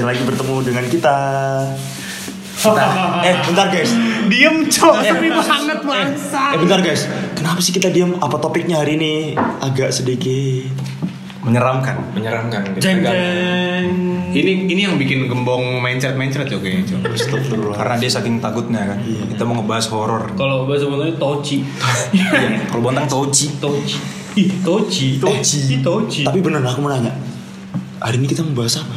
masih lagi bertemu dengan kita. Kita, eh bentar guys. Diem cok, Eh, sepi banget bangsa. Eh bentar guys. Kenapa sih kita diam? Apa topiknya hari ini agak sedikit menyeramkan Menyeramkan. Jeng jeng. Ini ini yang bikin gembong mencret-mencret ya kayaknya. Cok. Karena dia saking takutnya kan kita mau ngebahas horor Kalau bahasa Bondanya toci. Iya, kalau bontang toci Toci. Ih, toci. Toci. Toci. Tapi bener aku mau nanya. Hari ini kita membahas apa?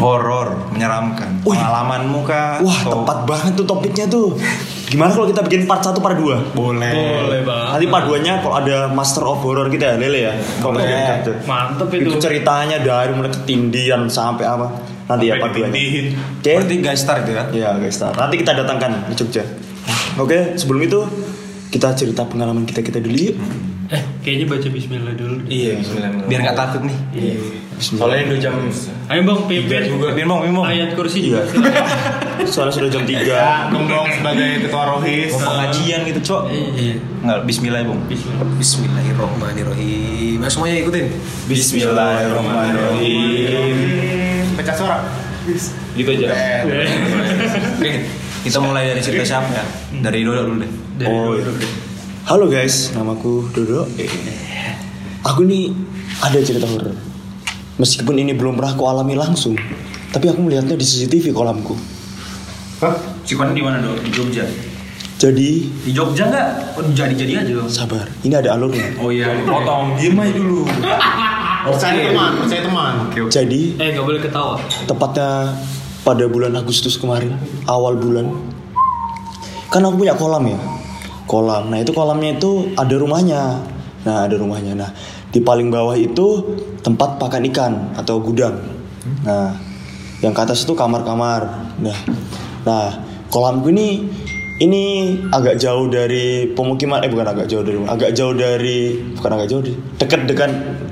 Horor menyeramkan Wih. pengalamanmu kah Wah, Atau- tepat banget tuh topiknya tuh. Gimana kalau kita bikin part 1 part 2? boleh Boleh banget. Nanti part 2-nya kalau ada Master of Horror kita ya, Lele ya. Kalau gitu. Mantep Itu itu. ceritanya dari mulai ketindian sampai apa? Nanti ya part 2 ditindihin. Oke. berarti guys start itu ya Ya guys, ntar. nanti kita datangkan ke Jogja. Oke, sebelum itu kita cerita pengalaman kita kita dulu yuk. Eh, kayaknya baca bismillah dulu. iya biar nggak takut nih Soalnya udah jam Ayo Bang, pimpin. biar mau biar mau Ayat kursi Iya. juga. Soalnya sudah jam 3 ya, gembong sebagai ketua rohis. mau pengajian gitu cok Iya. nggak Bismillah ya bung Bismillah. Bismillahirrohmanirrohim. Nah, semuanya ikutin. Bismillahirrahmanirrahim Pecah suara. Gitu aja. Oke, kita mulai dari cerita siapa ya dari Dodo dulu deh Dari Oh, iya. deh. Halo guys, namaku Dodo. Aku nih ada cerita horor. Meskipun ini belum pernah aku alami langsung, tapi aku melihatnya di CCTV kolamku. Hah? Cikon di mana dong di Jogja Jadi, di Jogja nggak oh, jadi jadi aja dong sabar. Ini ada alurnya. oh iya potong diem aja dulu Percaya teman, percaya teman. Jadi, Eh, gak boleh ketawa. tepatnya pada bulan Agustus kemarin, awal bulan. Kan aku punya kolam ya. Kolam. Nah, itu kolamnya itu ada rumahnya. Nah, ada rumahnya. Nah, di paling bawah itu tempat pakan ikan atau gudang. Nah, yang ke atas itu kamar-kamar. Nah, nah, kolamku ini ini agak jauh dari pemukiman eh bukan agak jauh dari agak jauh dari bukan agak jauh dekat dengan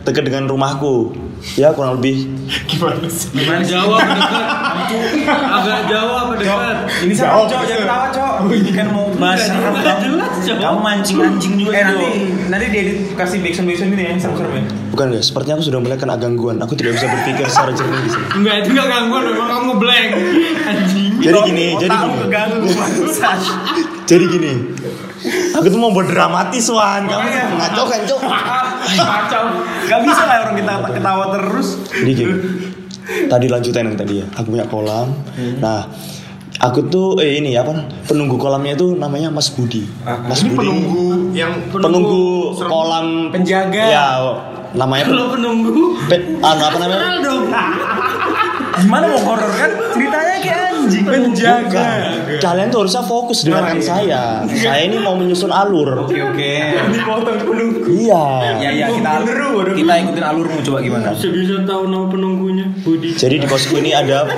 dekat dengan rumahku ya kurang lebih Gimana sih? Gimana jawab dekat? Agak jauh apa dekat? ini Jawab, sama cok jangan Cok. ketawa cok ini kan mau serem jelas, kamu jelas, Cok. kamu mancing anjing juga Eh nanti nanti dia kasih backsound backsound ini ya yang serem-serem ya. Bukan guys, sepertinya aku sudah mulai kena gangguan. Aku tidak bisa berpikir secara jernih di sini. Enggak, itu enggak gangguan, memang kamu blank. Anjing. Jadi gini, jadi gini, jadi gini. Aku tuh mau buat dramatis Wan, kamu ngaco kan cok. Kacau. Gak bisa lah orang kita ketawa terus. Jadi gini. Tadi lanjutan yang tadi ya. Aku punya kolam. Nah, aku tuh eh ini apa? Penunggu kolamnya itu namanya Mas Budi. Mas Ini Budi. penunggu yang penunggu serem. kolam Penjaga. Ya, namanya Kalau penunggu. pe, anu apa namanya? Gimana mau horor kan ceritanya kayak anjing Bukan. Kalian tuh harusnya fokus dengarkan saya. Saya ini mau menyusun alur. oke oke Iya. ya ya kita kita ikutin alurmu coba gimana Bisa-bisa tahu nama penunggunya, Budi. Jadi di kosku ini ada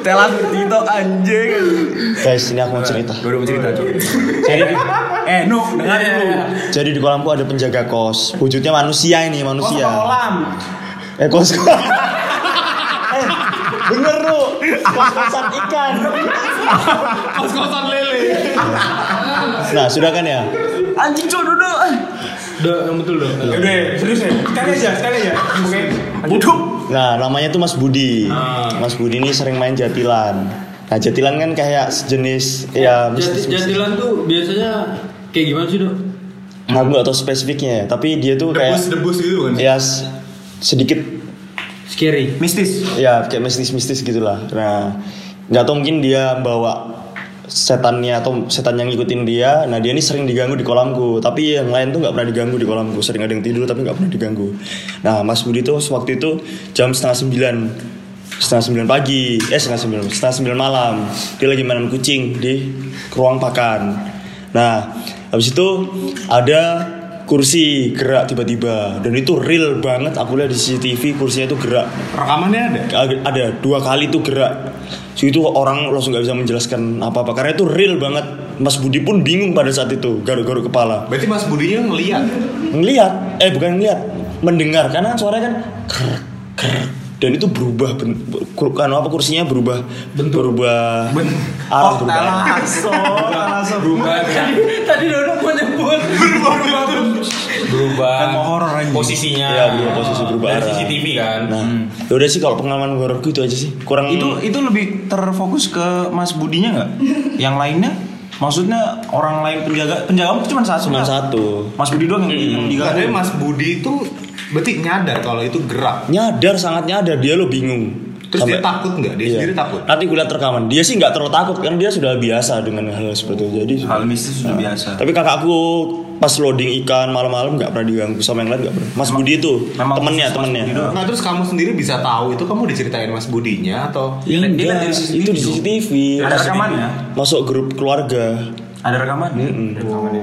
telat Tito anjing guys, ini aku mau cerita. udah mau cerita coba jadi eh no dengar dulu Jadi di kolamku ada penjaga kos. Wujudnya manusia ini, manusia. kolam Eh kos kos. Bener lu. Kos kosan ikan. Kos-kosan lele. Nah, sudah kan ya? anjing cok duduk Udah, yang betul dong. Udah, serius ya. Sekali aja, sekali aja. Oke. bodoh Nah, namanya tuh Mas Budi. Mas Budi ini sering main jatilan. Nah, jatilan kan kayak sejenis ya Jati, jatilan tuh biasanya kayak gimana sih, Dok? Aku nggak tahu spesifiknya ya, tapi dia tuh kayak Debus debus gitu kan. ya sedikit Scary. mistis ya kayak mistis-mistis gitulah. Nah, nggak tahu mungkin dia bawa setannya atau setan yang ngikutin dia. Nah, dia ini sering diganggu di kolamku, tapi yang lain tuh nggak pernah diganggu di kolamku. Sering ada yang tidur tapi nggak pernah diganggu. Nah, Mas Budi tuh waktu itu jam setengah sembilan setengah sembilan pagi, eh setengah sembilan, setengah sembilan malam. Dia lagi mainan kucing di ruang pakan. Nah, habis itu ada kursi gerak tiba-tiba. Dan itu real banget aku lihat di CCTV kursinya itu gerak. Rekamannya ada. Ada dua kali tuh gerak. So, itu orang langsung nggak bisa menjelaskan apa-apa karena itu real banget. Mas Budi pun bingung pada saat itu garuk-garuk kepala. Berarti Mas Budinya ngeliat. ngelihat eh bukan ngelihat mendengar. Karena suaranya kan ker ker dan itu berubah ben, kur- kan apa kursinya berubah berubah arah Oh, berubah talaso, talaso. Berubah Tadi Dodo mau nyebut Berubah. Kan mau horor anjing. Posisinya. Iya, berubah posisi, berubah Dari arah. CCTV kan. nah yaudah sih kalau pengalaman hororku itu aja sih kurang itu itu lebih terfokus ke Mas Budinya nggak? Yang lainnya? Maksudnya orang lain penjaga penjaga itu cuma satu. cuma satu Mas Budi doang yang. Katanya Mas Budi itu berarti nyadar kalau itu gerak. nyadar sangat nyadar dia lo bingung Terus Sampai- dia takut nggak? Dia Iya. sendiri takut. Nanti gue liat rekaman. Dia sih nggak terlalu takut kan dia sudah biasa dengan hal seperti itu. Jadi Hal mistis sudah biasa. Tapi kakakku pas loading ikan malam-malam nggak pernah diganggu sama yang lain nggak pernah. Mas Budi itu memang temennya temennya. Nah terus kamu sendiri bisa tahu itu kamu diceritain Mas Budinya atau? Ya Dia enggak, lihat dari CCTV itu di. CCTV. Ada rekamannya? Masuk grup keluarga. Ada rekaman? Mm-mm.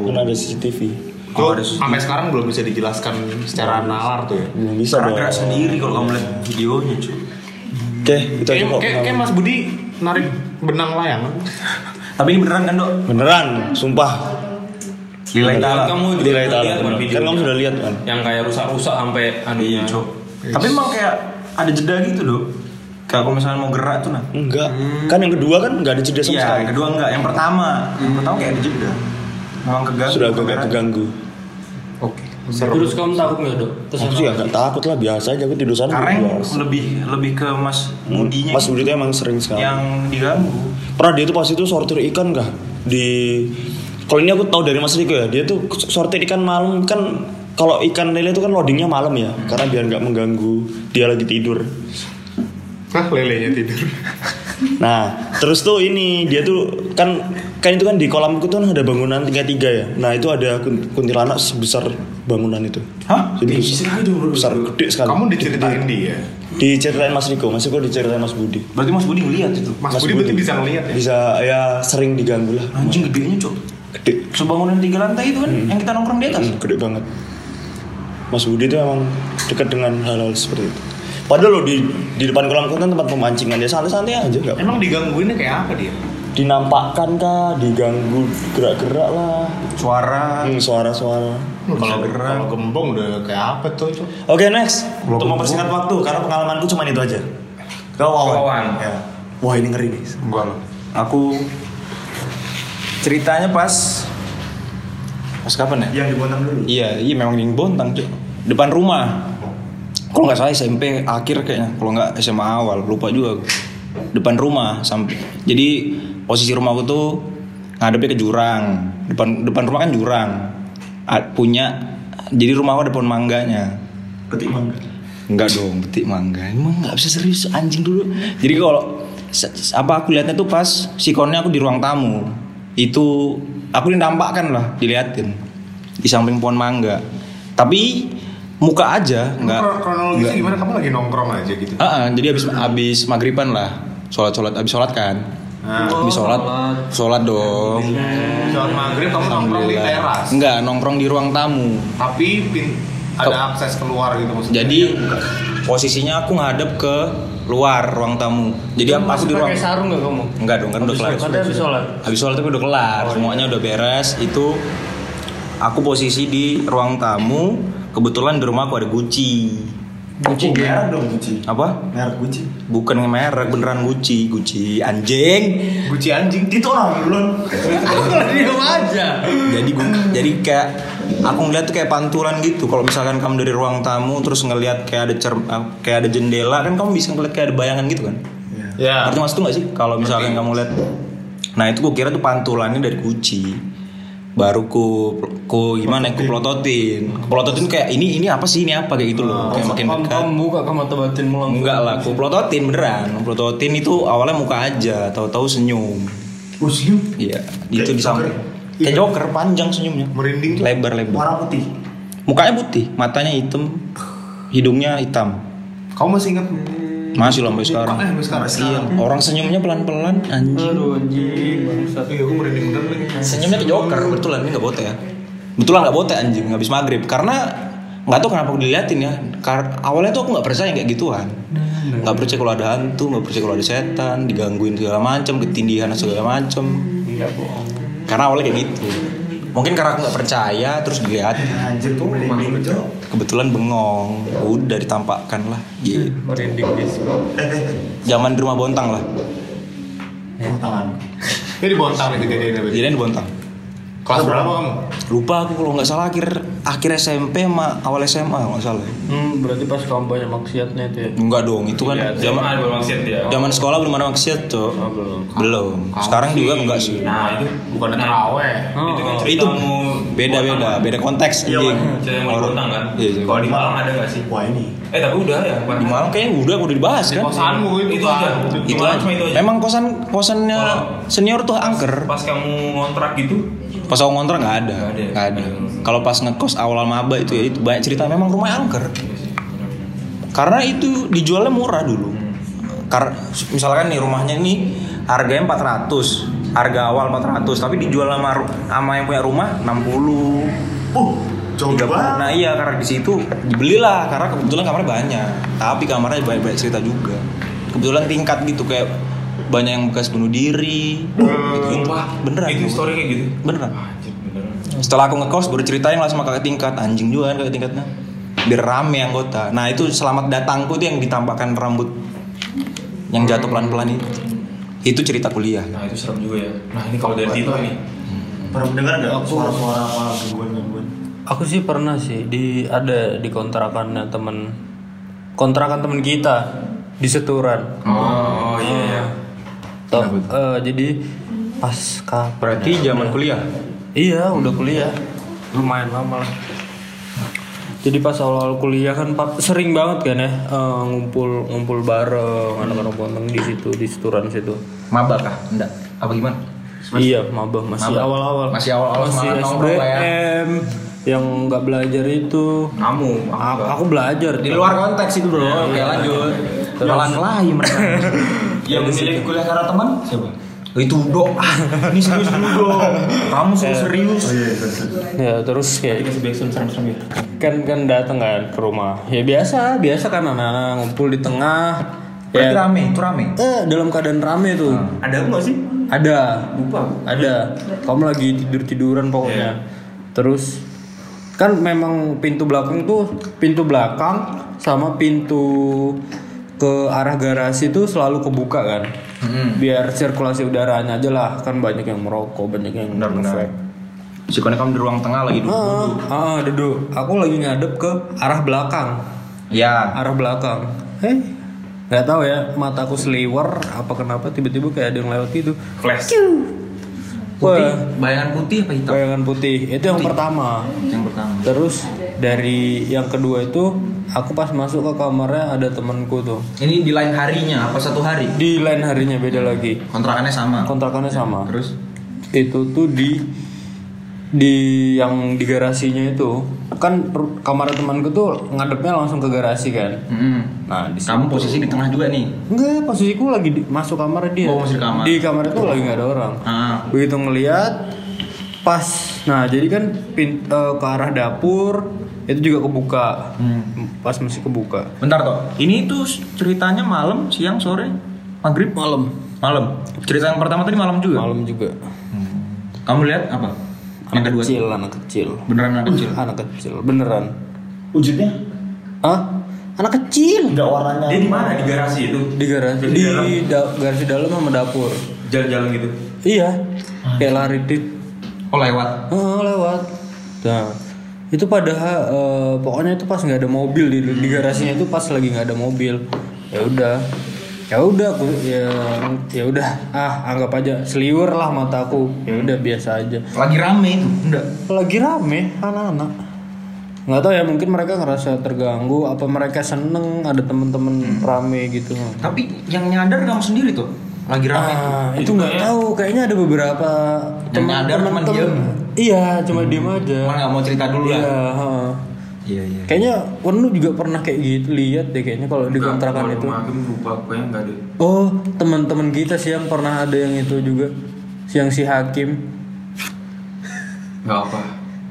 Kan ada CCTV. Sus- sampai sekarang belum bisa dijelaskan secara nalar tuh ya. Belum bisa Karena gerak sendiri kalau kamu lihat videonya cuy. Oke, itu aja Kayak, kayak, kayak Mas Budi narik benang layang. Tapi ini beneran kan dok? Beneran, sumpah. Lillahi ta'ala. Kamu juga lihat kan Kan kamu sudah lihat kan? Yang kayak rusak-rusak sampai anunya. Iya cok. Tapi emang kayak ada jeda gitu dok. Kayak kalau misalnya mau gerak tuh nah. Enggak. Kan yang kedua kan nggak ada jeda sama Iya, sekali. yang kedua enggak. Yang pertama, yang pertama kayak ada jeda. Memang keganggu. Sudah agak keganggu. Oke. Terus kamu takut nggak dok? Terus Aku sih ya nggak takut lah biasa aja aku tidur sana. Karena lebih lebih ke Mas Budinya Mas Budi itu emang sering sekali. yang diganggu. Pernah dia tuh pas itu sortir ikan kah di kalau ini aku tahu dari Mas Riko ya dia tuh sortir ikan malam kan kalau ikan lele itu kan loadingnya malam ya karena biar nggak mengganggu dia lagi tidur. Nah lelenya tidur. Nah terus tuh ini dia tuh kan kan itu kan di kolamku tuh kan ada bangunan tingkat tiga ya. Nah itu ada kun- kuntilanak sebesar bangunan itu. Hah? Jadi besar, besar gede sekali. Kamu diceritain dia. Diceritain Mas Riko, Mas Riko diceritain Mas Budi. Berarti Mas Budi ngeliat itu. Mas, Budi berarti bisa ngeliat ya. Bisa ya sering diganggu lah. Anjing gedenya cok. Gede. Sebangunan tiga lantai itu kan yang kita nongkrong di atas. Hmm, gede banget. Mas Budi tuh emang dekat dengan hal-hal seperti itu. Padahal lo di di depan kolam kan tempat pemancingan ya santai-santai aja nggak Emang digangguinnya kayak apa dia? Dinampakkan kah, diganggu gerak-gerak lah, Suara. hmm, suara-suara. Kalau gerak. Kalau gembong udah kayak apa tuh? Oke next, untuk mempersingkat waktu karena pengalamanku cuma itu aja. Kau wawan. Ya. Wah ini ngeri nih. Gua loh. Aku ceritanya pas pas kapan ya? Yang di Bontang dulu. Iya, iya memang di Bontang cuy. Depan rumah. Kalau nggak salah SMP akhir kayaknya, kalau nggak SMA awal, lupa juga. Depan rumah sampai. Jadi posisi rumahku tuh ngadepnya ke jurang. Depan depan rumah kan jurang. A- punya jadi rumahku ada pohon mangganya. Petik mangga. Enggak dong, petik mangga. Emang nggak bisa serius anjing dulu. Jadi kalau apa aku lihatnya tuh pas sikonnya aku di ruang tamu. Itu aku dinampakkan lah, diliatin di samping pohon mangga. Tapi muka aja, enggak. Kro- Kronologisnya gimana? Kamu lagi nongkrong aja gitu. Ah, ah, jadi habis habis maghriban lah, sholat sholat habis sholat kan. Nah, Habis sholat, sholat dong. sholat maghrib kamu nongkrong di teras. Enggak, nongkrong di ruang tamu. Tapi pin, ada akses keluar gitu maksudnya. Jadi posisinya aku ngadep ke luar ruang tamu. Jadi aku, aku di ruang pakai sarung nggak kamu? Enggak dong, kan udah kelar. Katanya habis sholat. Habis sholat tapi udah kelar, semuanya udah beres. Itu aku posisi di ruang tamu. Kebetulan di rumah aku ada Gucci. Gucci merah dong Gucci. Apa? Merek Gucci. Bukan merek beneran Gucci, Gucci anjing. Guci anjing. Itu orang belum. Diam aja. Jadi gu- jadi kayak aku ngeliat tuh kayak pantulan gitu. Kalau misalkan kamu dari ruang tamu terus ngelihat kayak ada cer kayak ada jendela kan kamu bisa ngeliat kayak ada bayangan gitu kan. Ya. Ngerti maksud tuh gak sih? Kalau misalkan kamu lihat Nah itu gue kira tuh pantulannya dari Gucci Baru ku, ku gimana ku plototin Ku plototin kayak ini ini apa sih? Ini apa? Kayak gitu loh. Kayak makin dekat. kamu buka ke mata batin mulang. Enggak lah, ku plototin beneran. Plototin itu awalnya muka aja Tahu-tahu senyum. Muslim. Iya, itu di samping. Kayak Joker, panjang senyumnya. Merinding tuh. Lebar-lebar Warna putih. Mukanya putih, matanya hitam Hidungnya hitam. Kamu masih ingat? Masih loh sampai sekarang. Eh, sekarang. Iya, orang senyumnya pelan-pelan anjing. Aduh anjing. Iya, aku merinding bener senyumnya ke Joker betulan ini nggak bote ya. Betulan nggak bote anjing habis maghrib. Karena nggak tahu kenapa aku diliatin ya. Kar awalnya tuh aku nggak percaya kayak gituan. Nggak percaya kalau ada hantu nggak percaya kalau ada setan digangguin segala macam ketindihan segala macam Enggak bohong. karena awalnya kayak gitu Mungkin karena aku nggak percaya terus dilihat. Anjir tuh. Kebetulan bengong, udah ditampakkan lah. Gitu. Zaman di rumah Bontang lah. Tangan. Ini di Bontang nih kejadiannya. Jadi di Bontang. Kelas berapa kamu? Lupa aku kalau nggak salah akhir akhir SMP sama awal SMA nggak salah. Hmm, berarti pas kamu banyak maksiatnya itu ya. Enggak dong, itu kan zaman baru maksiat ya. zaman sekolah belum ada maksiat tuh. Oh, belum. Belum. Sekarang juga enggak sih. Nah, itu Bukan terawih. itu kan Itu beda beda beda konteks Iya, anjing. cerita yang mau kan. Iya, iya. Kalau di Malang ada nggak sih? Wah ini. Eh tapi udah ya. bukan? Di Malang kayaknya udah udah dibahas kan. Kosanmu itu, Itu kan. aja. Itu aja. cuma itu aja. Memang kosan kosannya senior tuh angker. Pas kamu ngontrak gitu, Pas aku ngontrak nggak ada, Nggak ada. nggak ada. Kalau pas ngekos awal maba itu ya itu banyak cerita memang rumahnya angker. Karena itu dijualnya murah dulu. Karena misalkan nih rumahnya ini harganya 400, harga awal 400, tapi dijual sama sama yang punya rumah 60. Uh, jauh 30. banget. Nah iya karena di situ dibelilah karena kebetulan kamarnya banyak. Tapi kamarnya banyak banyak cerita juga. Kebetulan tingkat gitu kayak banyak yang bekas bunuh diri. gitu. sumpah Beneran. Itu story kayak gitu. Beneran. Anjir, beneran. Setelah aku ngekos baru ceritain lah sama kakak tingkat anjing juga kan kakak tingkatnya. Biar rame anggota. Nah itu selamat datangku tuh yang ditampakkan rambut yang jatuh pelan-pelan itu. Itu cerita kuliah. Nah, itu serem juga ya. Nah, ini kalau dari Tito nih. Pernah mendengar nggak suara-suara apa gangguan-gangguan? Aku sih pernah sih di ada di kontrakannya temen kontrakan temen kita di Seturan. Oh, iya iya. Eh, jadi pas kapan? Berarti zaman kuliah. Iya, udah kuliah. Lumayan lama lah. Jadi pas awal-awal kuliah kan sering banget kan ya eh, ngumpul ngumpul bareng anak-anak bonteng di situ di Seturan situ. Maba kah? Enggak. Apa gimana? Iya, maba masih Maba. awal-awal. Masih awal-awal masih lah ya. SBM yang nggak belajar itu. Kamu, aku Aku, belajar Di luar konteks itu bro. Oke lanjut. Malah kelahi mereka. yang memilih kuliah karena teman siapa? Oh, itu dok. Ini serius dulu dok. Kamu suruh serius. Ya terus kayak kan kan datang kan ke rumah. Ya biasa, biasa kan anak-anak ngumpul di tengah. Berarti Ya, rame, itu rame. eh dalam keadaan rame tuh. Ada nggak sih? Ada. Lupa. Ada. Kamu lagi tidur-tiduran pokoknya. Terus kan memang pintu belakang tuh pintu belakang sama pintu ke arah garasi tuh selalu kebuka kan. Biar sirkulasi udaranya aja lah kan banyak yang merokok, banyak yang Benar-benar. Psikone kamu di ruang tengah lagi duduk. Ah, ah, duduk. Aku lagi ngadep ke arah belakang. Ya. Arah belakang. Eh, nggak tahu ya, mataku seliwer apa kenapa tiba-tiba kayak ada yang lewat gitu. Flash. Wah, Bayangan putih apa hitam? bayangan putih. Itu yang pertama. Yang pertama. Terus dari yang kedua itu aku pas masuk ke kamarnya ada temanku tuh. Ini di lain harinya apa satu hari? Di lain harinya beda lagi. Kontrakannya sama. Kontrakannya sama. Terus? itu tuh di di yang di garasinya itu kan kamar temanku tuh ngadepnya langsung ke garasi kan. Mm-mm. Nah, di Kamu posisi di tengah juga nih. Enggak, posisiku lagi di, masuk kamar dia. Oh, di kamar. Di kamar itu lagi nggak ada orang. Ah. Begitu ngelihat pas nah jadi kan pin, eh, ke arah dapur itu juga kebuka. Hmm. Pas masih kebuka. Bentar toh. Ini tuh ceritanya malam, siang, sore, maghrib, Malam. malam. Cerita yang pertama tadi malam juga. Malam juga. Kamu lihat apa? Yang Anak kedua. kecil, anak kecil. Beneran anak kecil. Anak kecil, beneran. Wujudnya Hah? Anak kecil. nggak warnanya. Dia di mana? Di garasi itu? Di garasi. Di Di, dalam? da- garasi dalam sama dapur. Jalan-jalan gitu. Iya. Kayak lari dit. Oh lewat. Oh, lewat. Nah, itu padahal eh, pokoknya itu pas nggak ada mobil di, di garasinya itu pas lagi nggak ada mobil. Ya udah. Ya udah aku ya ya udah ah anggap aja seliwer lah mataku. Ya udah biasa aja. Lagi rame itu. Enggak. Lagi rame anak-anak. Nggak tahu ya mungkin mereka ngerasa terganggu apa mereka seneng ada temen-temen rame gitu. Tapi yang nyadar kamu sendiri tuh. Lagi rame. Ah, itu nggak tahu kayaknya ada beberapa Yang nyadar cuma temen-temen. diem. Iya, cuma diem aja. Cuma nggak mau cerita dulu Iya, lah. ha. Iya iya. Kayaknya Wenu juga pernah kayak gitu lihat deh kayaknya kalau di kontrakan itu. Hakim lupa, kayaknya nggak ada. Oh, teman-teman kita sih yang pernah ada yang itu juga. Siang si Hakim. Nggak apa.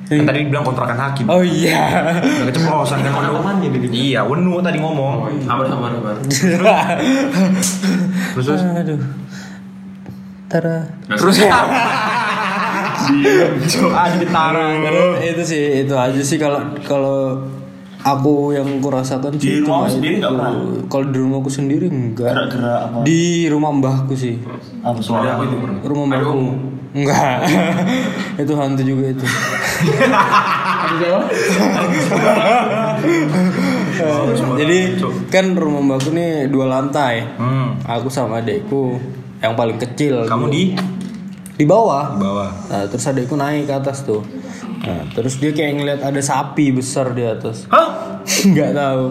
Kan tadi bilang kontrakan hakim. Oh iya. Udah keceplosan kan temannya Iya, Wenu tadi ngomong. Sabar, sabar, sabar. Terus terus. Aduh. Tara. Terus Ada Karena itu sih itu aja sih kalau kalau aku yang kurasakan sih Di rumah cuma sendiri pernah? Kalau di rumahku sendiri enggak. Gerak-gerak apa? Di rumah mbahku sih. Apa suara? Rumah mbahku. Enggak. itu hantu juga itu. Jadi kan rumah mbahku nih dua lantai. Hmm. Aku sama adekku yang paling kecil. Kamu dulu. di di bawah. Di bawah. Nah, terus adekku naik ke atas tuh. Nah, terus dia kayak ngeliat ada sapi besar di atas. Hah? Nggak tahu.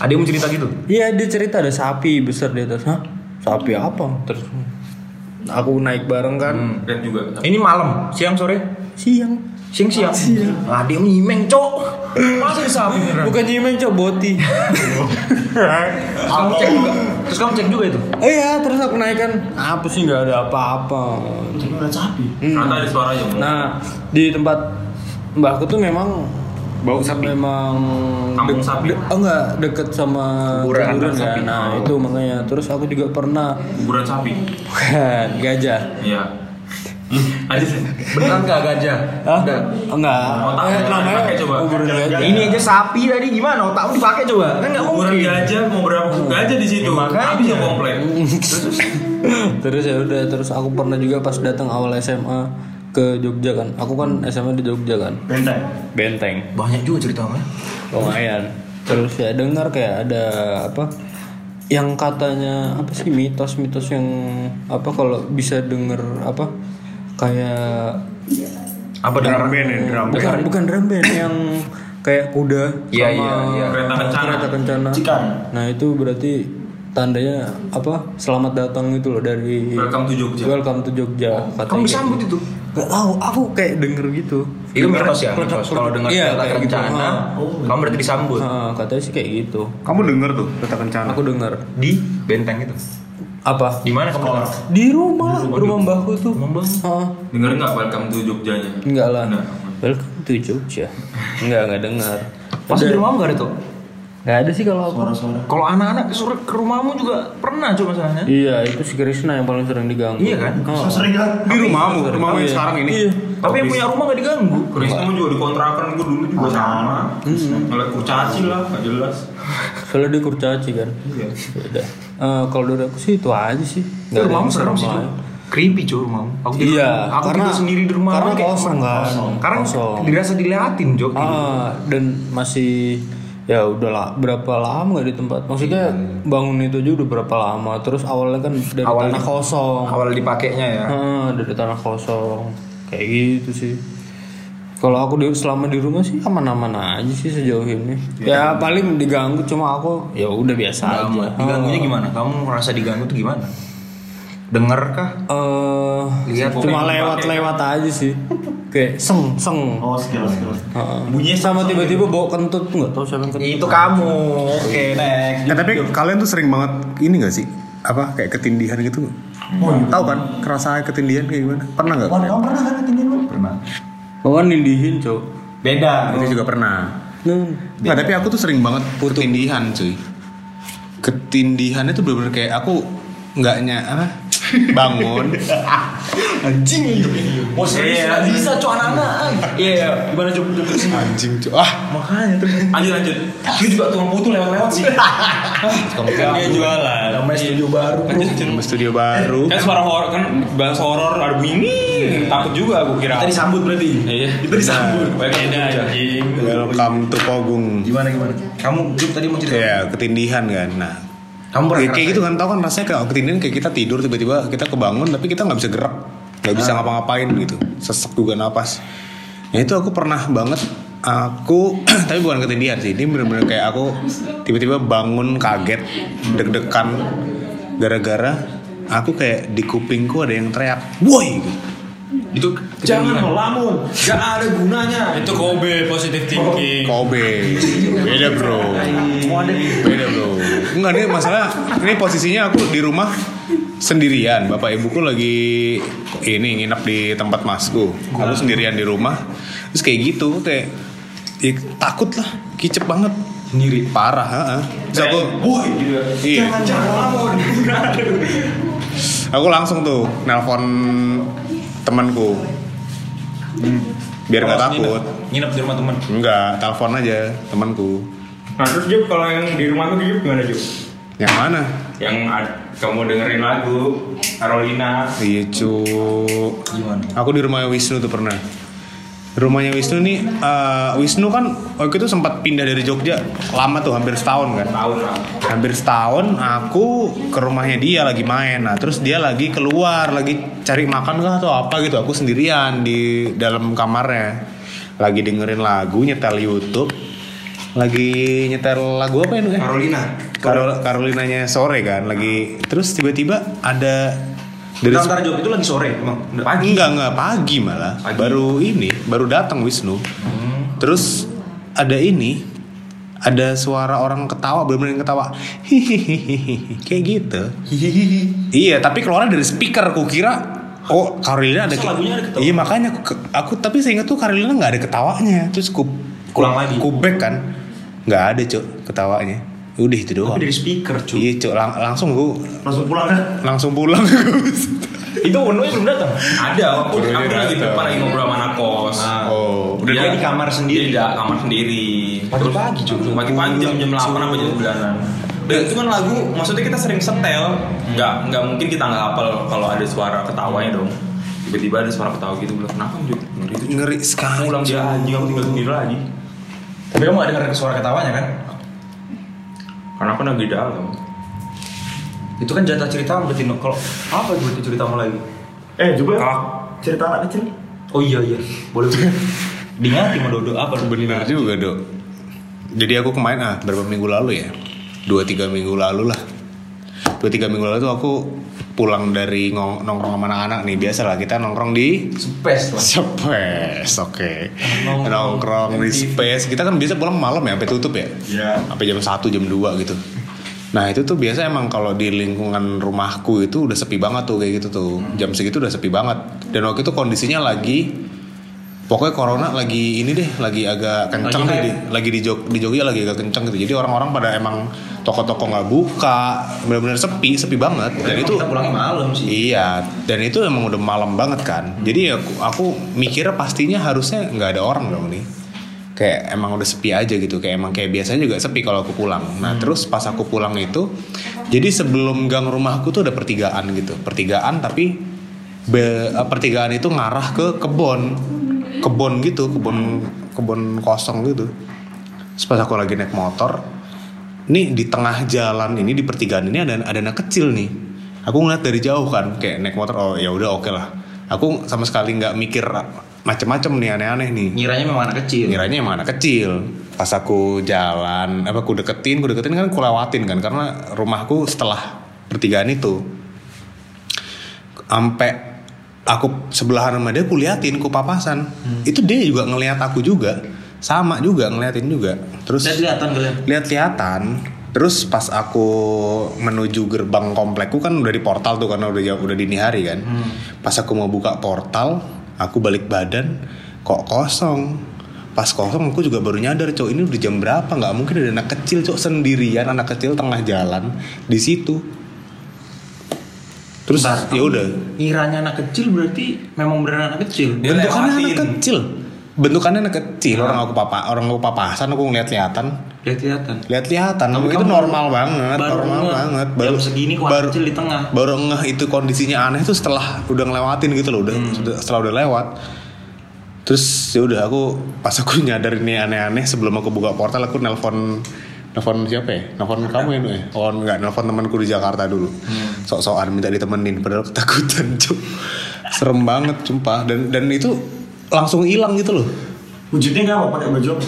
Ada yang mau cerita gitu? Iya dia cerita ada sapi besar di atas. Hah? Sapi apa? Terus aku naik bareng kan. Dan juga Ini malam, siang sore? Siang. Siang siang. Ah dia nyimeng cok. Masa di sapi? Bukan nyimeng cok boti. Terus kamu cek juga. Terus kamu cek juga itu. Eh ya terus aku naik kan. Apa sih nggak ada apa-apa. Udah sapi. ternyata ada suaranya. Nah di tempat mbahku tuh memang Bau sapi. memang Kampung sapi. oh enggak deket sama Kuburan kuburan sapi. kan. Nah itu makanya. Terus aku juga pernah Kuburan sapi. bukan gajah. Iya. Aja sih. Beneran gak gajah? Hah? Enggak. Otak Eh, namanya coba. gajah. Ini aja sapi tadi gimana? Otakmu dipakai coba? Kan nggak mungkin. gajah mau berapa gajah di situ? makanya. Habis yang komplek. terus ya udah terus aku pernah juga pas datang awal SMA ke Jogja kan. Aku kan SMA di Jogja kan. Benteng. Benteng. Banyak juga ceritanya. lumayan terus ya dengar kayak ada apa yang katanya apa sih mitos-mitos yang apa kalau bisa denger apa kayak Apa dengar? band ya, drum band. bukan bukan drum band yang kayak kuda Iya, sama iya, iya. Kereta kencana. kereta kencana. Cikan. nah itu berarti tandanya apa selamat datang itu loh dari Welcome to Jogja. welcome to Jogja katanya Kamu kayak disambut gitu. itu? Gak tahu, aku kayak denger gitu. Itu mitos ya, mitos. Kalau dengar Iya, kereta gitu. kencana, kamu berarti disambut Ah, katanya sih kayak gitu. Kamu denger tuh kereta kencana. Aku denger. di benteng itu. Apa? Di mana kamu dengar? Di rumah, rumah mbahku tuh. Rumah mbah. Ah, Dengar nggak welcome to Jogjanya? enggak lah. Enggak. Welcome to Jogja. Enggak, enggak dengar. Pas di rumahmu gak ada tuh? Enggak ada sih kalau aku. Suara-suara. Kalau anak-anak suruh ke rumahmu juga pernah coba masalahnya. Iya, itu si Krishna yang paling sering diganggu. Iya kan? Oh. Sering kan? Di rumahmu, rumahmu yang Iya. sekarang ini. Iya. Tapi yang punya rumah gak diganggu. Kamu juga di kontrakan gue dulu juga sama. Ngeliat kurcaci lah, gak jelas. Soalnya dia kurcaci kan. Iya. Udah. Eh, kalau dari aku sih itu aja sih. Nggak ada yang serem sih. Creepy cuy rumahmu. Aku Iya, aku karena tidur sendiri di rumah karena kayak kosong kan. Karena Kosong. dirasa diliatin, Jok. Ah, dan masih ya udah lah berapa lama gak di tempat maksudnya bangun itu aja udah berapa lama terus awalnya kan dari Awalnya- tanah kosong Awal dipakainya ya. Ah, dari tanah kosong kayak gitu sih kalau aku di, selama di rumah sih aman-aman aja sih sejauh ini ya paling diganggu cuma aku ya udah biasa aja Diganggunya gimana? Kamu merasa diganggu tuh gimana? Dengar kah? Eh, Lihat cuma lewat-lewat aja sih kayak seng seng Oh, skill skill. bunyi sama tiba-tiba bawa kentut tuh nggak tahu siapa yang kentut Itu kamu. Oke, next. Nah, tapi kalian tuh sering banget ini gak sih? Apa kayak ketindihan gitu? Tahu kan? Kerasa ketindihan kayak gimana? Pernah nggak? Kamu pernah kan ketindihan? Pernah. Bawa nindihin cok Beda. Itu juga pernah. Nun. Nggak, tapi aku tuh sering banget ketindihan cuy. Ketindihan itu bener-bener kayak aku nggaknya apa? Bangun. Anjing. Oh, serius bisa cok anak-anak. Iya, iya. gimana coba coba sih? Anjing cuy. Ah, Makanya tuh. Lanjut lanjut. Lu juga tukang putu lewat-lewat sih. kan dia jualan Namanya studio baru. sama studio baru. Kan suara horor kan bahasa horor ada bunyi. Takut juga aku kira. Kita disambut berarti. Iya. Itu disambut. Beda anjing. Welcome to Pogung. Gimana gimana? Kamu Juk tadi mau cerita? Ya, ketindihan kan. Nah, Kamu pernah kayak, kayak gitu kan tau kan rasanya kayak ketindihan kayak kita tidur tiba-tiba kita kebangun tapi kita nggak bisa gerak. Nggak bisa ngapa-ngapain gitu. Sesek juga napas. Ya itu aku pernah banget. Aku tapi bukan ketindihan sih. Ini bener-bener kayak aku tiba-tiba bangun kaget deg-degan gara-gara aku kayak di kupingku ada yang teriak woi! gitu. Itu jangan melamun. Gak ada gunanya. itu Kobe positive thinking. Kobe. Beda bro. Beda bro. Enggak nih masalah. Ini posisinya aku di rumah sendirian. Bapak ibuku lagi ini nginep di tempat masku. Aku sendirian di rumah. Terus kayak gitu kayak ya, takut lah. Kicep banget. Sendiri. Parah heeh. terus aku woi iya. Aku langsung tuh nelpon temanku biar nggak Oh, takut nginep. Nginep di rumah teman. enggak telepon aja temanku Nah terus Jup kalau yang di rumah tuh Jup gimana Jup? yang mana Yang kamu dengerin lagu Carolina iya cu Gimana? aku di rumahnya Wisnu tuh pernah rumahnya Wisnu nih eh, Wisnu kan waktu itu sempat pindah dari Jogja lama tuh hampir setahun kan? Tahun lah hampir setahun aku ke rumahnya dia lagi main. Nah terus dia lagi keluar lagi cari makan kah atau apa gitu. Aku sendirian di dalam kamarnya. Lagi dengerin lagu nyetel YouTube. Lagi nyetel lagu apa ini Carolina. Karol Carolinanya sore kan lagi. Terus tiba-tiba ada dari bentar, Job, itu lagi sore emang. pagi? Enggak enggak pagi malah. Pagi. baru ini baru datang Wisnu. Terus ada ini ada suara orang ketawa bener-bener ketawa. Hihihi kayak gitu. Iya tapi keluarnya dari speaker aku kira oh Carolina ada ada ketawa? iya makanya aku, aku tapi saya ingat tuh Carolina nggak ada ketawanya. Terus ku Ulang lagi? ku back kan. Nggak ada cuk ketawanya udah itu doang. Tapi dari speaker, cuy. iya cuk. Lang- langsung gua Langsung pulang kan? langsung pulang. Itu Ununya belum datang. Ada aku, Udah aku lagi depan lagi ngobrol sama kos oh Udah dia di kamar sendiri. Di kamar sendiri. Pagi-pagi, Jup. Pagi-pagi jam-jam 8 apa jam 9an Dan itu kan lagu, maksudnya kita sering setel. Nggak, nggak mungkin kita nggak hafal kalau ada suara ketawanya dong. Tiba-tiba ada suara ketawa gitu bilang kenapa Jup? Ngeri itu ngeri sekali Pulang dia anjing, aku tinggal sendiri lagi. Tapi kamu gak dengar suara ketawanya kan? Karena aku lagi dalam Itu kan jatah cerita berarti kalau apa berarti ceritamu lagi? Eh juga Kalau cerita anak kecil. Oh iya iya, boleh boleh. Diingati sama Dodo apa? Bener juga dok. Jadi aku kemarin ah berapa minggu lalu ya, dua tiga minggu lalu lah. Dua tiga minggu lalu tuh aku pulang dari ngong- nongkrong sama anak-anak nih biasa lah kita nongkrong di Space lah. Space, oke. Nongkrong. Nongkrong di Space. Kita kan biasa pulang malam ya, sampai tutup ya. Iya. Sampai jam 1, jam 2 gitu. Nah itu tuh biasa emang kalau di lingkungan rumahku itu udah sepi banget tuh kayak gitu tuh. Jam segitu udah sepi banget. Dan waktu itu kondisinya lagi pokoknya corona lagi ini deh, lagi agak kenceng Lagi di, lagi di Jog di Jogja lagi agak kenceng gitu. Jadi orang-orang pada emang toko-toko nggak buka, benar-benar sepi, sepi banget. Dan itu kita pulangnya malam sih. Iya, dan itu emang udah malam banget kan. Jadi aku, aku mikirnya pastinya harusnya nggak ada orang dong nih. Kayak emang udah sepi aja gitu. Kayak emang kayak biasanya juga sepi kalau aku pulang. Nah terus pas aku pulang itu, jadi sebelum gang rumahku tuh ada pertigaan gitu. Pertigaan tapi be- eh, pertigaan itu ngarah ke kebon, kebon gitu, kebon kebon kosong gitu. Terus pas aku lagi naik motor, nih di tengah jalan ini di pertigaan ini ada ada anak kecil nih. Aku ngeliat dari jauh kan, kayak naik motor, oh ya udah oke lah. Aku sama sekali nggak mikir macem-macem nih aneh-aneh nih. Ngiranya memang anak kecil. Ngiranya emang anak kecil. Pas aku jalan, apa aku deketin, aku deketin kan aku lewatin kan, karena rumahku setelah pertigaan itu, sampai aku sebelahan sama dia, aku liatin, aku papasan. Itu dia juga ngeliat aku juga, sama juga ngeliatin juga. Terus kalian. lihat-lihatan. Terus pas aku menuju gerbang komplekku kan udah di portal tuh karena udah jauh udah dini hari kan? Pas aku mau buka portal aku balik badan kok kosong? Pas kosong aku juga baru nyadar cowok ini udah jam berapa? Nggak mungkin ada anak kecil cowok sendirian. Anak kecil tengah jalan di situ terus ya udah Ngiranya anak kecil berarti memang beneran anak kecil. Dia bentukannya anak kecil bentukannya anak kecil orang aku papa orang aku papasan aku ngeliat-lihatan Lihat kelihatan. lihat-lihatan Tapi itu normal banget baru normal ngeh. banget Jam segini kok anak kecil di tengah. baru ngeh itu kondisinya aneh itu setelah udah ngelewatin gitu loh udah Hmm. setelah udah lewat terus ya udah aku pas aku nyadar ini aneh-aneh sebelum aku buka portal aku nelpon nelpon siapa ya nelpon kamu ya ya oh enggak nelpon temanku di Jakarta dulu Hmm. sok-sokan minta ditemenin padahal ketakutan cuk serem banget sumpah dan dan itu langsung hilang gitu loh Wujudnya nggak apa pakai baju apa?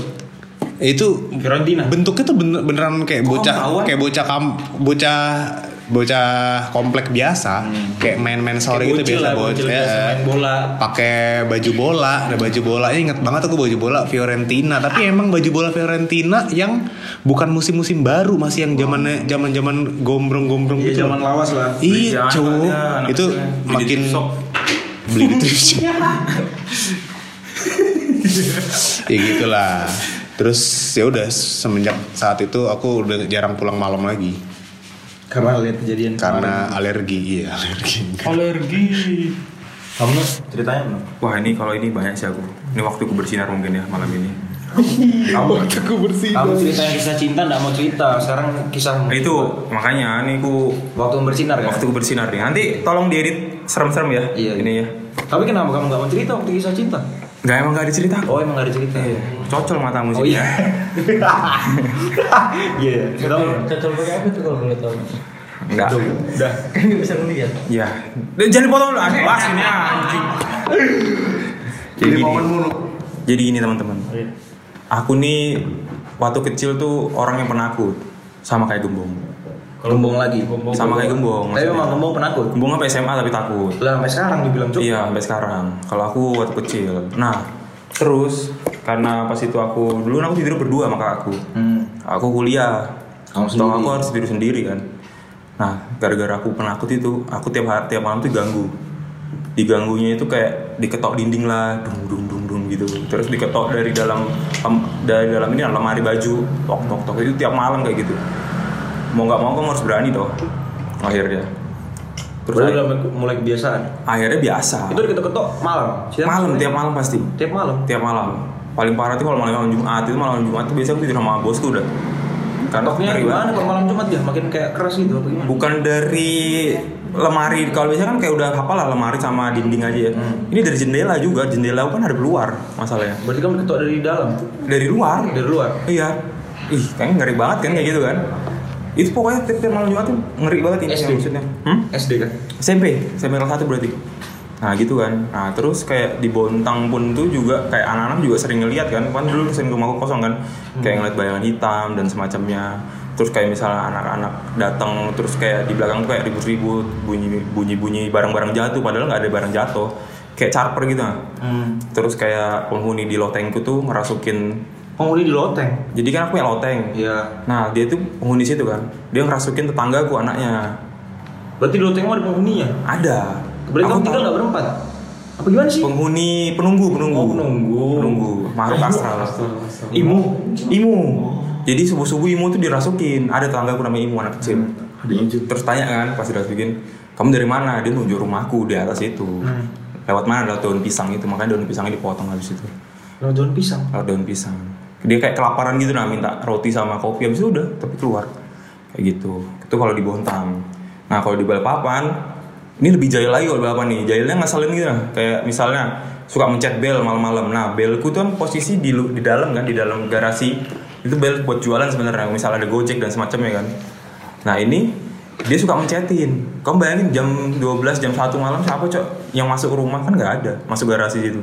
itu Karantina. bentuknya tuh bener, beneran kayak Kok bocah ah? kayak bocah kam bocah bocah komplek biasa kayak main-main sore Hmm. Kayak gitu biasa lah, bocah ya. biasa main bola. pakai baju bola ada baju bola inget banget aku baju bola Fiorentina tapi emang baju bola Fiorentina yang bukan musim-musim baru masih yang zamannya zaman-zaman gombrong-gombrong Iya gitu zaman lawas lah. Iya, cowok. ya, Itu. Beli makin beli di thrift shop. ya gitulah. Terus ya udah semenjak saat itu aku udah jarang pulang malam lagi Karena lihat kejadian karena alergi, iya alergi. alergi. Kamu ceritanya belum? Wah ini kalau ini banyak sih aku. Ini waktuku bersinar mungkin ya malam ini. Kamu Kamu cerita yang kisah cinta nggak mau cerita. Sekarang kisah Nah, itu makanya ini ku waktu bersinar kan? waktuku bersinar nih. Nanti tolong diedit serem-serem ya. Iya, Ini ya. Tapi kenapa kamu nggak mau cerita waktu kisah cinta? Gak emang gak ada cerita. Oh emang gak ada cerita. Cocol matamu sih. Oh iya. Iya. Kamu Cocok pakai apa tuh kalau boleh tahu? Enggak. udah. Kan bisa ngeliat. Ya. Jangan dipotong dulu. Aduh, bahas ini anjing. Jadi gini. Jadi gini teman-teman. Aku nih waktu kecil tuh orang yang penakut sama kayak gembong. Gembong lagi. Sama kayak gembong. Tapi memang gembong penakut. Gembong sampai SMA tapi takut. Lah sampai sekarang dibilang cuk. Iya sampai sekarang. Kalau aku waktu kecil. Nah terus karena pas itu aku dulu aku tidur berdua sama kakakku. Hmm. Aku kuliah. Kamu sendiri. aku harus tidur sendiri kan. Nah gara-gara aku penakut itu aku tiap hari tiap malam tuh ganggu. Diganggunya itu kayak diketok dinding lah, dung dung dung dung gitu. Terus diketok dari dalam dari dalam ini lemari baju, tok tok tok itu tiap malam kayak gitu. Mau nggak mau kamu harus berani toh. Akhirnya. Terus udah mulai kebiasaan. akhirnya biasa. Itu diketok-ketok malam. Siapa malam tiap malam pasti Tiap malam. tiap malam paling parah tuh kalau malam malam Jumat itu malam Jumat tuh biasanya aku tidur sama bosku udah karena gimana kalau malam Jumat ya? Makin kayak keras gitu apa gimana? bukan dari lemari kalau biasanya kan kayak udah hafal lah lemari sama dinding aja ya ini dari jendela juga jendela kan ada keluar masalahnya Berarti kamu ketok dari dalam. dari luar Dari luar. iya ih kayaknya ngeri banget kan kayak gitu kan itu pokoknya tiap, tiap malam Jumat tuh ngeri banget ini SD? maksudnya hmm? SD kan? SMP, SMP kelas 1 berarti. Nah gitu kan. Nah terus kayak di Bontang pun tuh juga kayak anak-anak juga sering ngeliat kan. Kan dulu sering rumahku kosong kan. Kayak ngeliat bayangan hitam dan semacamnya. Terus kayak misalnya anak-anak datang terus kayak di belakang tuh kayak ribut-ribut, bunyi bunyi-bunyi barang-barang jatuh padahal nggak ada barang jatuh. Kayak charper gitu. nah. Terus kayak penghuni di lotengku tuh ngerasukin Penghuni di loteng. jadi kan aku punya loteng. Iya. Nah, dia tuh penghuni situ kan. Dia ngerasukin tetanggaku anaknya. Berarti di loteng mau ada penghuninya. Ada. Berarti Aku kamu tinggal nggak berempat? Apa gimana sih? penghuni penunggu penunggu Oh, penunggu. penunggu makhluk astral Imu. imu jadi subuh subuh imu tuh dirasukin ada tetangga aku namanya imu anak kecil terus tanya kan pas dirasukin kamu dari mana dia nunjuk rumahku di atas itu lewat mana lewat daun pisang itu makanya daun pisangnya dipotong habis itu Lewat daun pisang. lewat daun pisang dia kayak kelaparan gitu nah minta roti sama kopi habis itu udah tapi keluar. Kayak gitu. Itu kalau di Bontang nah kalau di Balikpapan ini lebih jahil lagi kalau Balikpapan nih. Jahilnya ngeselin gitu nah. Kayak misalnya suka mencet bel malam-malam. Nah belku tuh kan posisi di di dalam kan di dalam garasi. Itu bel buat jualan sebenarnya misalnya ada gojek dan semacamnya kan. Nah ini dia suka mencetin kamu bayangin jam 12 jam 1 malam siapa cok yang masuk rumah? Kan nggak ada masuk garasi situ.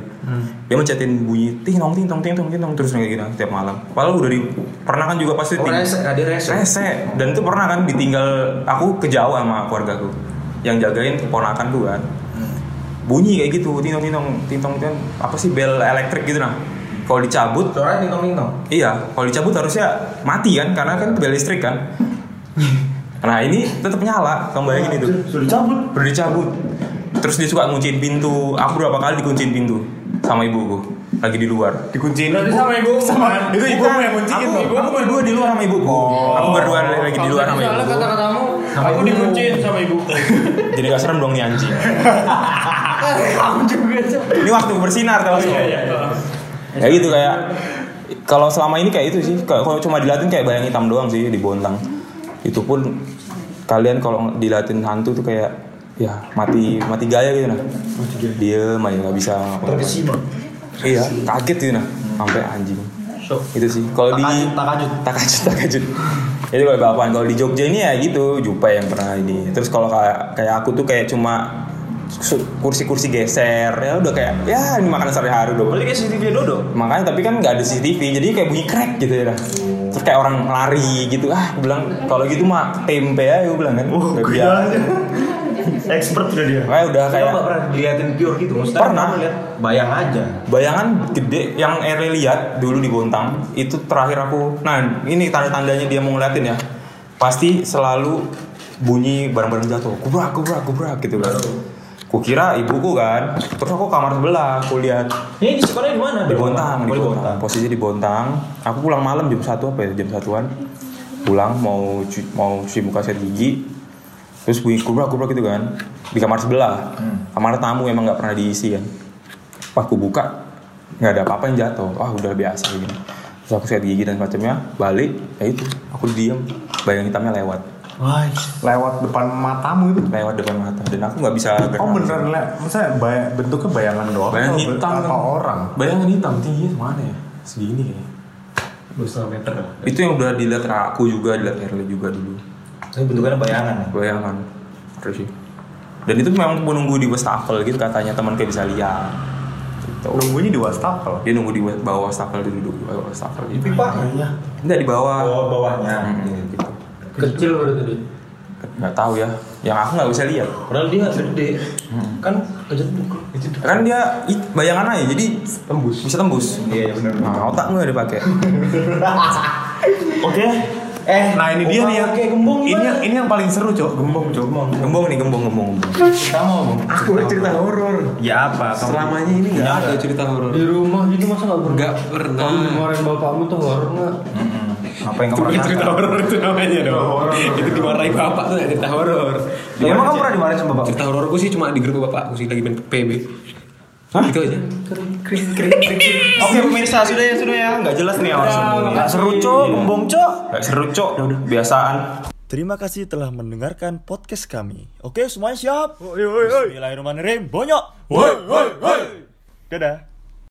Dia mencetin bunyi ting tong ting tong ting tong ting tong terus kayak gitu tiap malam. Padahal udah di pernah kan juga pasti Oh, ting- rese, ada rese. rese dan itu pernah kan ditinggal aku ke Jawa sama keluargaku yang jagain keponakan tuh kan. Bunyi kayak gitu ting tong ting tong ting tong ting tong. apa sih bel elektrik gitu nah. Kalau dicabut Suaranya nih tong. Iya, kalau dicabut harusnya mati kan, karena kan bel listrik kan. Nah ini tetap nyala, kamu bayangin itu. Sudah dicabut. Udah dicabut. Terus dia suka ngunciin pintu. Aku berapa kali dikunciin pintu sama ibuku lagi di luar. Dikunciin Berarti sama ibu sama itu ibu yang kunciin aku, aku berdua di luar sama ibuku. Aku berdua lagi di luar sama Soalnya ibuku. kata-katamu, aku dikunciin sama ibu. Jadi gak serem dong nih anjing. Aku juga. Ini waktu bersinar terus. Ya gitu kayak kalau selama ini kayak itu sih. Kalau kalau cuma dilatin kayak bayang hitam doang sih di Bontang. Itu pun kalian kalau dilatin hantu tuh kayak ya mati mati gaya gitu nah. Diem aja nggak bisa. Terkesima. Iya, kaget gitu nah. Sampai anjing. Shock. Itu sih. Kalau di Takajut, takajut. takajut. Jadi kalau bapaan kalau di Jogja ini ya gitu, Jupai yang pernah ini. Terus kalau kayak kayak aku tuh kayak cuma kursi-kursi geser ya udah kayak ya ini makanan sehari-hari udah kayak CCTV Dodo. makanya tapi kan nggak ada CCTV jadi kayak bunyi crack gitu ya terus kayak orang lari gitu ah gue bilang kalau gitu mah tempe ya gue bilang kan Oh, Udah biasa. Expert udah dia. Makanya udah Saya kayak nggak pernah diliatin pure gitu. Maksudnya Pernah. lihat bayang aja. bayangan gede yang Ere lihat dulu di Bontang itu terakhir aku nah ini tanda-tandanya dia mau ngeliatin ya pasti selalu bunyi barang-barang jatuh kubrak kubrak kubrak gitu kan kukira ibuku kan. Terus aku kamar sebelah aku lihat. Ini di sekolah di mana? di Bontang, di Bontang. Posisi di Bontang. Aku pulang malam jam satu apa ya? Jam satuan. Pulang mau cu- mau cuci muka sikat gigi. terus bunyi kubrak kubrak gitu kan. Di kamar sebelah. Kamar tamu emang nggak pernah diisi kan. Pas aku buka. Nggak ada apa-apa yang jatuh. Wah udah biasa gitu terus aku sikat gigi dan macamnya. Balik ya itu. Aku diam bayang hitamnya lewat Wah, lewat depan matamu itu. lewat depan mata dan aku nggak bisa gerak Oh beneran le, maksudnya bay- bentuknya bayangan doang. bayangan atau hitam Apa kan. orang? bayangan hitam tinggi mana ya segini Dua setengah meter lah. itu yang udah dilihat aku juga dilihat Erle juga dulu Tapi bentukannya bayangan ya. bayangan terus sih dan itu memang menunggu di wastafel gitu katanya teman kayak bisa lihat gitu. Nunggunya di wastafel. dia nunggu di bawah wastafel dia duduk di bawah wastafel gitu Pipanya. enggak di bawah Oh, bawahnya. Hmm, gitu Kecil berarti tadi. nggak tahu ya yang aku nggak bisa lihat Padahal dia gede. Kan kejeduk. Itu kan dia bayangan aja jadi tembus bisa tembus Iya, benar. nah otak nggak dipakai Oke. Eh, Nah ini dia nih yang Kayak gembong ini yang ini yang paling seru cok gembong cok. gembong nih gembong gembong gembong Kita mau Aku udah cerita horor. Ya apa? Kamu Selamanya ini nggak ada cerita horor. Di rumah gitu masa nggak pernah? Nggak pernah. Kamu dimarahin bapakmu tuh horor nggak? Apa yang kamu rasakan? horor itu namanya dong. itu dimarahi bapak tuh cerita horor. Ya, emang kamu pernah dimarahin sama bapak? Cerita hororku sih cuma di grup bapakku sih lagi main PB. Hah? Itu aja. Oke pemirsa sudah ya sudah ya nggak jelas nih orang semua. Nggak seru cok, gembong cok. nggak seru cok biasaan Terima kasih telah mendengarkan podcast kami. Oke, semuanya siap? Bismillahirrahmanirrahim. Bonyok. Woi, woi, woi. Dadah.